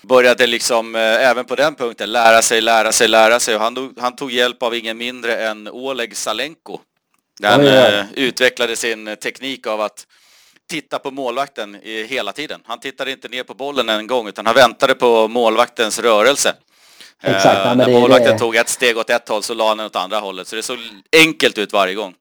började liksom eh, även på den punkten lära sig, lära sig, lära sig och han, han tog hjälp av ingen mindre än Oleg Salenko. Han oj, oj. Eh, utvecklade sin teknik av att titta på målvakten hela tiden. Han tittade inte ner på bollen en gång utan han väntade på målvaktens rörelse. Exakt, eh, när målvakten det... tog ett steg åt ett håll så la han den åt andra hållet. Så det såg enkelt ut varje gång.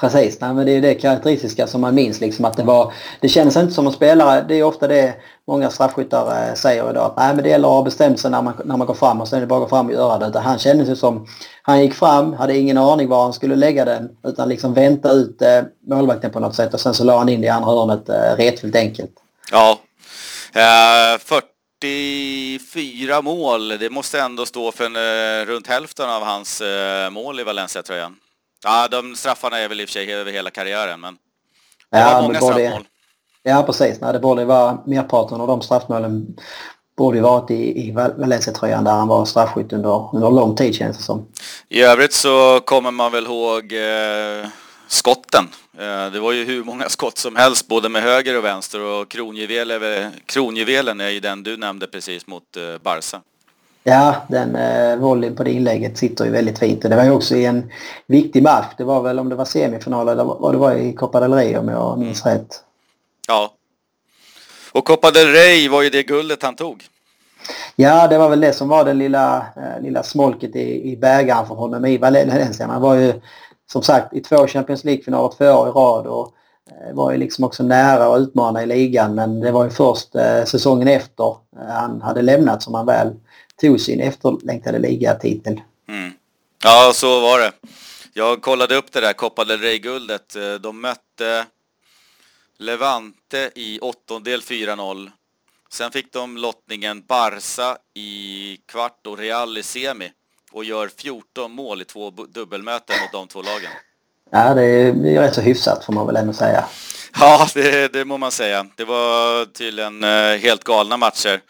Precis, nej, men det är det karaktäristiska som man minns. Liksom, att det, var, det kändes inte som en spelare, det är ofta det många straffskyttar eh, säger idag. Att, nej, men det gäller att ha bestämt sig när man, när man går fram och sen är det bara att gå fram och göra det. Utan han kände sig som, han gick fram, hade ingen aning var han skulle lägga den utan liksom vänta ut eh, målvakten på något sätt och sen så la han in det i andra hörnet eh, retfullt enkelt. Ja, eh, 44 mål, det måste ändå stå för en, uh, runt hälften av hans uh, mål i Valencia-tröjan. Ja, de straffarna är väl i och för sig över hela karriären, men det ja, var många straffmål. Ja, precis. Nej, det borde vara merparten av de straffmålen borde ju varit i, i Valencia-tröjan där han var straffskytt under, under lång tid känns det som. I övrigt så kommer man väl ihåg eh, skotten. Eh, det var ju hur många skott som helst, både med höger och vänster och kronjuvelen, kronjuvelen är ju den du nämnde precis mot eh, Barca. Ja, den eh, volleyn på det inlägget sitter ju väldigt fint. Det var ju också i en viktig match. Det var väl om det var semifinal eller vad det var i Copa del Rey om jag minns mm. rätt. Ja. Och Copa del Rey var ju det guldet han tog. Ja, det var väl det som var det lilla, eh, lilla smolket i, i bägaren för honom i Valencia. Han var ju som sagt i två Champions League-finaler två år i rad och eh, var ju liksom också nära att utmana i ligan men det var ju först eh, säsongen efter eh, han hade lämnat som han väl tog sin efterlängtade ligatitel. Mm. Ja, så var det. Jag kollade upp det där Copa del Rey-guldet. De mötte Levante i åttondel 4-0. Sen fick de lottningen Barca i kvart och Real i semi och gör 14 mål i två dubbelmöten mot de två lagen. Ja, det är, det är rätt så hyfsat får man väl ändå säga. Ja, det, det må man säga. Det var tydligen eh, helt galna matcher.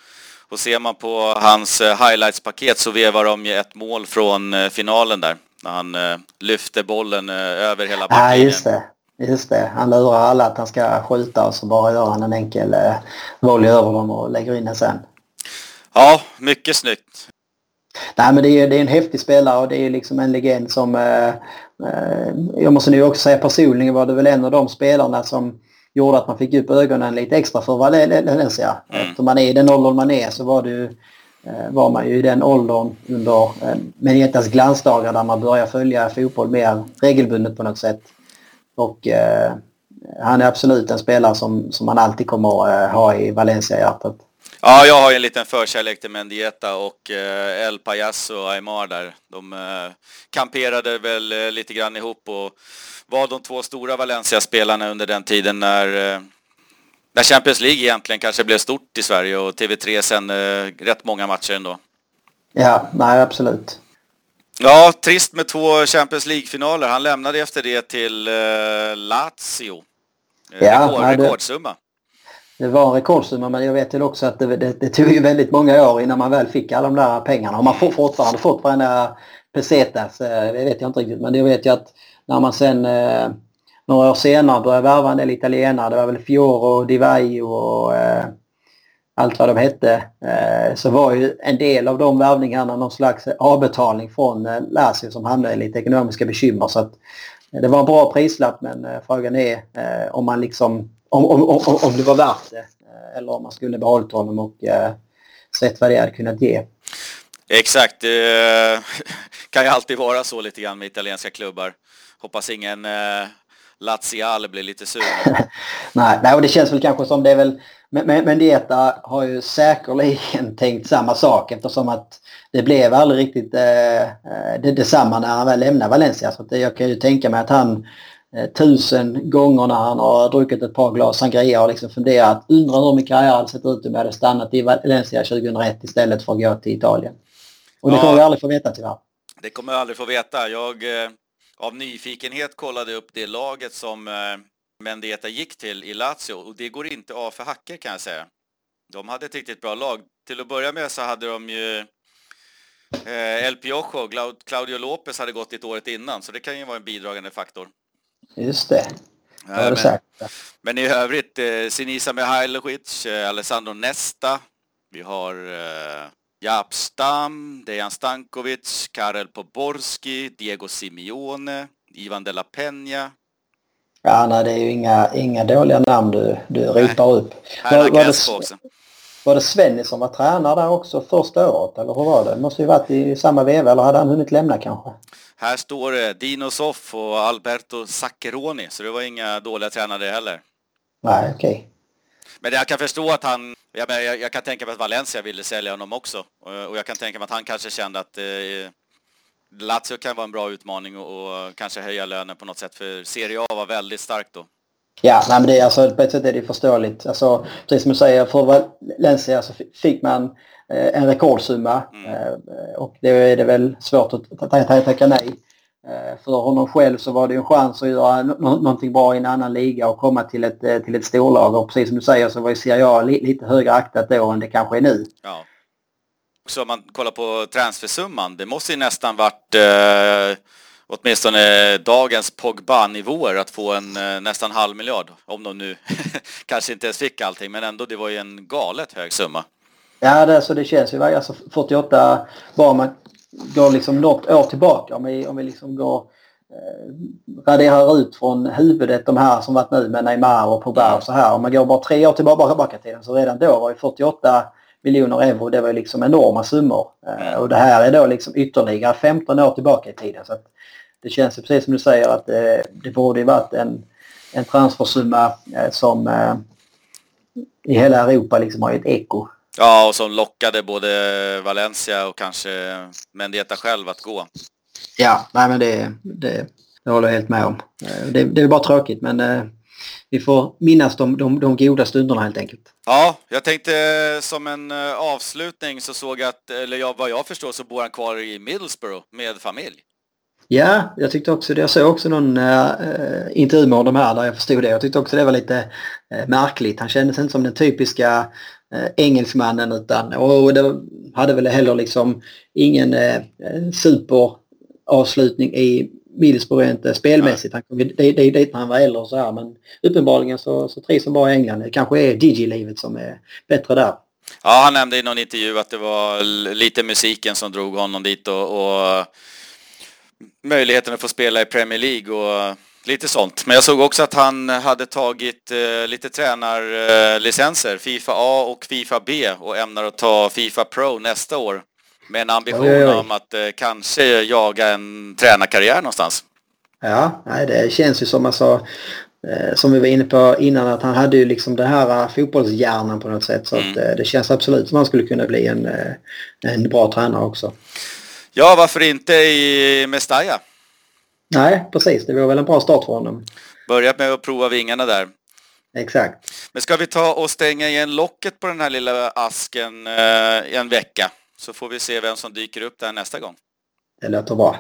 Och ser man på hans eh, highlights-paket så vevar de ju ett mål från eh, finalen där. När han lyfte bollen över hela backlinjen. Ja, just det. Just det, han lurar alla att han ska skjuta och så bara gör han en enkel eh, volley över dem och lägger in den sen. Ja, mycket snyggt. Nej men det är, det är en häftig spelare och det är liksom en legend som... Eh, eh, jag måste nu också säga personligen var det väl en av de spelarna som gjorde att man fick upp ögonen lite extra för Valencia. Mm. Eftersom man är i den åldern man är så var, det ju, eh, var man ju i den åldern under eh, Menetas glansdagar där man börjar följa fotboll mer regelbundet på något sätt. Och eh, han är absolut en spelare som, som man alltid kommer eh, ha i Valencia-hjärtat. Ja, jag har ju en liten förkärlek till Mendieta och eh, El Payaso och Aymar där. De eh, kamperade väl eh, lite grann ihop och var de två stora Valencia-spelarna under den tiden när, eh, när Champions League egentligen kanske blev stort i Sverige och TV3 sen eh, rätt många matcher ändå. Ja, nej absolut. Ja, trist med två Champions League-finaler. Han lämnade efter det till eh, Lazio. Ja, Rekord, nej, det, rekordsumma. Det var en rekordsumma men jag vet ju också att det, det, det, tog ju väldigt många år innan man väl fick alla de där pengarna. Och man får fortfarande fått varenda pesetas, det vet jag inte riktigt. Men jag vet ju att när man sen eh, några år senare började värva en del italienare, det var väl Fioro, Di Vaio och eh, allt vad de hette, eh, så var ju en del av de värvningarna någon slags avbetalning från eh, Lazio som hamnade i lite ekonomiska bekymmer. Så att, eh, det var en bra prislapp men eh, frågan är eh, om man liksom om, om, om, om det var värt det eh, eller om man skulle behållit honom och eh, sett vad det hade kunnat ge. Exakt, det kan ju alltid vara så lite grann med italienska klubbar. Hoppas ingen eh, Laziale blir lite sur. nej, nej, och det känns väl kanske som det är väl... Men, men, men Dieta har ju säkerligen tänkt samma sak eftersom att det blev aldrig riktigt eh, eh det, detsamma när han väl lämnade Valencia. Så det, jag kan ju tänka mig att han eh, tusen gånger när han har druckit ett par glas sangria har liksom funderat, undrar hur min karriär hade sett ut om jag hade stannat i Valencia 2001 istället för att gå till Italien. Och det ja, kommer vi aldrig få veta tyvärr. Det kommer jag aldrig få veta. Jag eh, av nyfikenhet kollade upp det laget som eh, Mendieta gick till i Lazio och det går inte av för hacker kan jag säga. De hade ett riktigt bra lag. Till att börja med så hade de ju eh, El Piojo, Claudio Lopez hade gått dit året innan så det kan ju vara en bidragande faktor. Just det. Ja, men, men, i övrigt, eh, Sinisa Mihailovic, eh, Alessandro Nesta, vi har eh, Jaap Stam, Dejan Stankovic, Karel Poborski, Diego Simeone, Ivan de la Peña. Ja, nej, det är ju inga, inga dåliga namn du, du ropar upp. Var, var, det, var det Svenny som var tränare där också första året, eller hur var det? Det måste ju varit i samma veva, eller hade han hunnit lämna kanske? Här står det Dino Soff och Alberto Zaccheroni, så det var inga dåliga tränare heller. Nej, okej. Okay. Men jag kan förstå att han, jag, jag, jag, kan tänka mig att Valencia ville sälja honom också. Och, och jag kan tänka mig att han kanske kände att eh, Lazio kan vara en bra utmaning och, och, kanske höja lönen på något sätt. För Serie A var väldigt starkt då. Ja, nej, men det är alltså, på ett sätt är det förståeligt. Alltså, precis som du säger, för Valencia så fick man eh, en rekordsumma. Mm. Eh, och det är det väl svårt att tacka nej. Eh, för honom själv så var det en chans att göra någonting bra i en annan liga och komma till ett, eh, till ett storlag. Och precis som du säger så var ju Serie A lite högre aktat då än det kanske är nu. Ja. Så om man kollar på transfersumman, det måste ju nästan varit eh, åtminstone dagens Pogba-nivåer att få en eh, nästan halv miljard. Om de nu kanske inte ens fick allting, men ändå det var ju en galet hög summa. Ja, det, så det känns ju. Alltså 48 bara man går liksom något år tillbaka, om vi, om vi liksom går eh, raderar ut från huvudet de här som varit nu med Neymar och Pogba och så här. Om man går bara tre år tillbaka, tillbaka tiden så redan då var ju 48 miljoner euro, det var ju liksom enorma summor. Eh, och det här är då liksom ytterligare 15 år tillbaka i tiden. Så det känns ju precis som du säger att det, det borde ju varit en, en transfersumma eh, som eh, i hela Europa liksom har ett eko Ja, och som lockade både Valencia och kanske Mendieta själv att gå. Ja, nej men det, det, det håller jag helt med om. Eh, det, det är bara tråkigt men eh, vi får minnas de, de, de goda stunderna helt enkelt. Ja, jag tänkte eh, som en avslutning så såg jag att, eller jag, vad jag förstår så bor han kvar i Middlesbrough med familj. Ja, jag tyckte också det. Jag såg också någon äh, intervju med honom här där jag förstod det. Jag tyckte också det var lite äh, märkligt. Han kändes inte som den typiska eh, engelsmannen utan och det hade väl heller liksom ingen eh, superavslutning i Middlesbrough inte spelmässigt. Han kom, det, det är dit han var äldre och så här men uppenbarligen så, så trivs han bra i England. Det kanske är Digi-livet som är bättre där. Ja, han nämnde i någon intervju att det var lite musiken som drog honom dit och, och möjligheten att få spela i Premier League och lite sånt. Men jag såg också att han hade tagit eh, lite tränarlicenser, Fifa A och Fifa B och ämnar att ta Fifa Pro nästa år med en ambition oj, oj, om att eh, kanske jaga en tränarkarriär någonstans. Ja, nej, det känns ju som alltså, eh, som vi var inne på innan att han hade ju liksom det här uh, fotbollshjärnan på något sätt så mm. att eh, det känns absolut som han skulle kunna bli en, eh, en bra tränare också. Ja, varför inte i Mestalla? Nej, precis. Det var väl en bra start för honom. Börjat med att prova vingarna där. Exakt. Men ska vi ta och stänga igen locket på den här lilla asken eh, en vecka? Så får vi se vem som dyker upp där nästa gång. Det låter bra.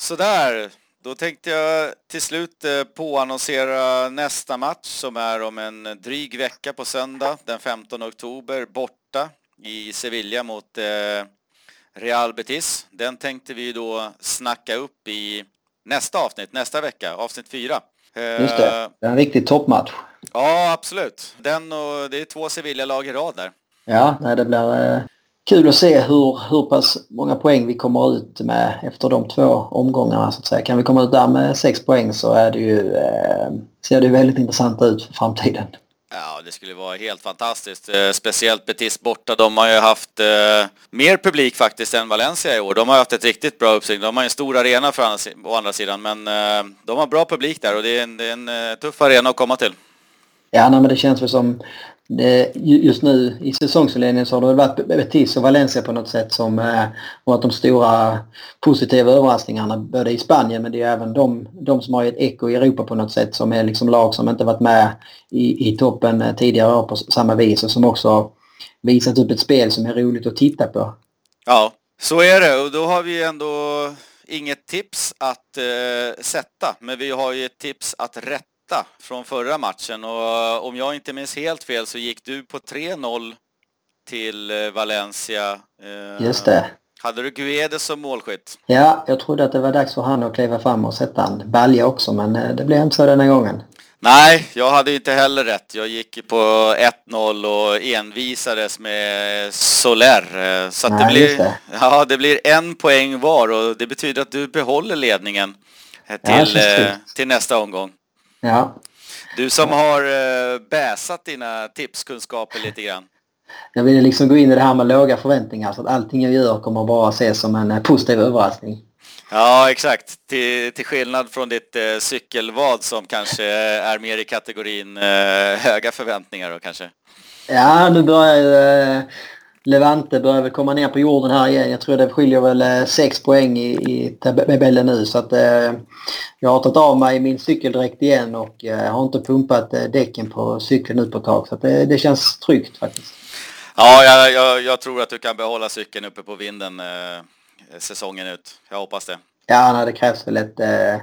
Sådär, då tänkte jag till slut eh, påannonsera nästa match som är om en dryg vecka på söndag den 15 oktober borta i Sevilla mot eh, Real Betis. Den tänkte vi då snacka upp i nästa avsnitt, nästa vecka, avsnitt fyra. Just det, eh, det är en riktig toppmatch. Ja, absolut. Den och det är två Sevilla-lag i rad där. Ja, nej, det blir kul att se hur, hur pass många poäng vi kommer ut med efter de två omgångarna så att säga. Kan vi komma ut där med sex poäng så är det ju, eh, ser det väldigt intressant ut för framtiden. Ja, det skulle vara helt fantastiskt. Eh, speciellt Betis borta. De har ju haft eh, mer publik faktiskt än Valencia i år. De har haft ett riktigt bra uppsving. De har en stor arena för andra, å andra sidan, men eh, de har bra publik där och det är en, det är en tuff arena att komma till. Ja, nej, men det känns väl som det, just nu i säsongsinledningen så har det varit Betis och Valencia på något sätt som eh, varit de stora positiva överraskningarna både i Spanien men det är även de, de som har ett eko i Europa på något sätt som är liksom lag som inte varit med i, i toppen eh, tidigare år på samma vis och som också visat upp ett spel som är roligt att titta på. Ja, så är det och då har vi ändå inget tips att eh, sätta men vi har ju ett tips att rätta från förra matchen och eh, om jag inte minns helt fel så gick du på 3-0 till eh, Valencia. Eh, Just det. Hade du Guedes som målskytt? Ja, jag trodde att det var dags för han att kliva fram och sätta en balja också men det blev inte så denna gången. Nej, jag hade inte heller rätt. Jag gick på 1-0 och envisades med Soler. Så Nej, det, blir, det. Ja, det blir en poäng var och det betyder att du behåller ledningen till, ja, till nästa omgång. Ja. Du som har uh, bäsat dina tipskunskaper lite grann. Jag ville liksom gå in i det här med låga förväntningar så att allting jag gör kommer bara ses som en eh, positiv överraskning. Ja, exakt. Till, till skillnad från ditt eh, cykelvad som kanske är mer i kategorin eh, höga förväntningar då kanske. Ja, nu börjar ju eh, Levante börjar väl komma ner på jorden här igen. Jag tror det skiljer väl eh, sex poäng i, i tabellen nu så att eh, jag har tagit av mig min cykeldräkt igen och eh, har inte pumpat eh, däcken på cykeln nu på ett tag så att det, det känns tryggt faktiskt. Ja, jag, jag, jag, tror att du kan behålla cykeln uppe på vinden eh, säsongen ut. Jag hoppas det. Ja, nej, det krävs väl ett eh,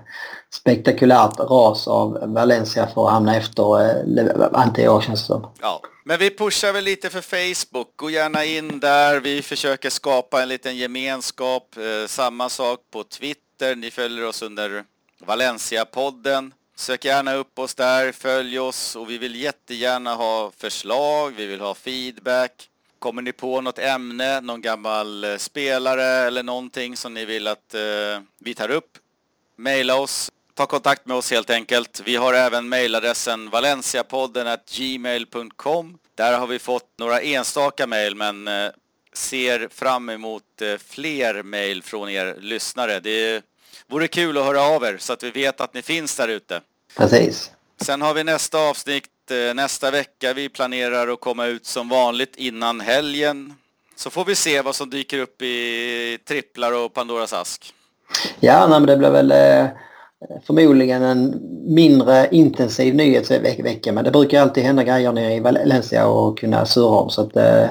spektakulärt ras av Valencia för att hamna efter eh, Ante känns det som. Ja, men vi pushar väl lite för Facebook. Gå gärna in där. Vi försöker skapa en liten gemenskap. Eh, samma sak på Twitter. Ni följer oss under Valencia-podden. Sök gärna upp oss där, följ oss och vi vill jättegärna ha förslag, vi vill ha feedback. Kommer ni på något ämne, någon gammal eh, spelare eller någonting som ni vill att eh, vi tar upp? Maila oss, ta kontakt med oss helt enkelt. Vi har även mailadressen valenciapodden gmail.com. Där har vi fått några enstaka mail men eh, ser fram emot eh, fler mail från er lyssnare. Det vore kul att höra av er så att vi vet att ni finns där ute. Precis. Sen har vi nästa avsnitt Eh, nästa vecka. Vi planerar att komma ut som vanligt innan helgen. Så får vi se vad som dyker upp i tripplar och Pandoras ask. Ja, nej, men det blir väl eh, förmodligen en mindre intensiv nyhetsvecka men det brukar alltid hända grejer nere i Valencia och kunna surra om så att eh,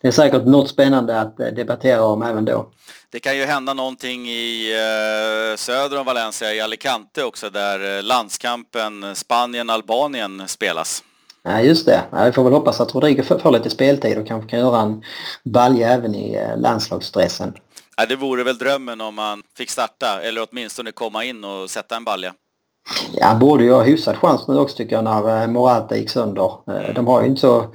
det är säkert något spännande att debattera om även då. Det kan ju hända någonting i eh, söder om Valencia, i Alicante också, där eh, landskampen Spanien-Albanien spelas. Nej, just det. Vi får väl hoppas att Rodrigo får lite speltid och kanske kan göra en balja även i eh, landslagsstressen. Ja, det vore väl drömmen om man fick starta eller åtminstone komma in och sätta en balja. Ja, han borde ju ha hyfsad chans nu också tycker jag när eh, Morata gick sönder. Eh, de har ju inte så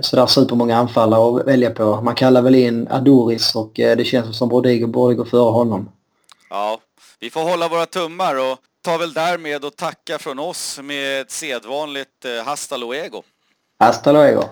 sådär supermånga anfallare att välja på. Man kallar väl in Adoris och det känns som Rodrigo borde gå före honom. Ja, vi får hålla våra tummar och tar väl därmed och tacka från oss med ett sedvanligt hasta luego. Hasta luego.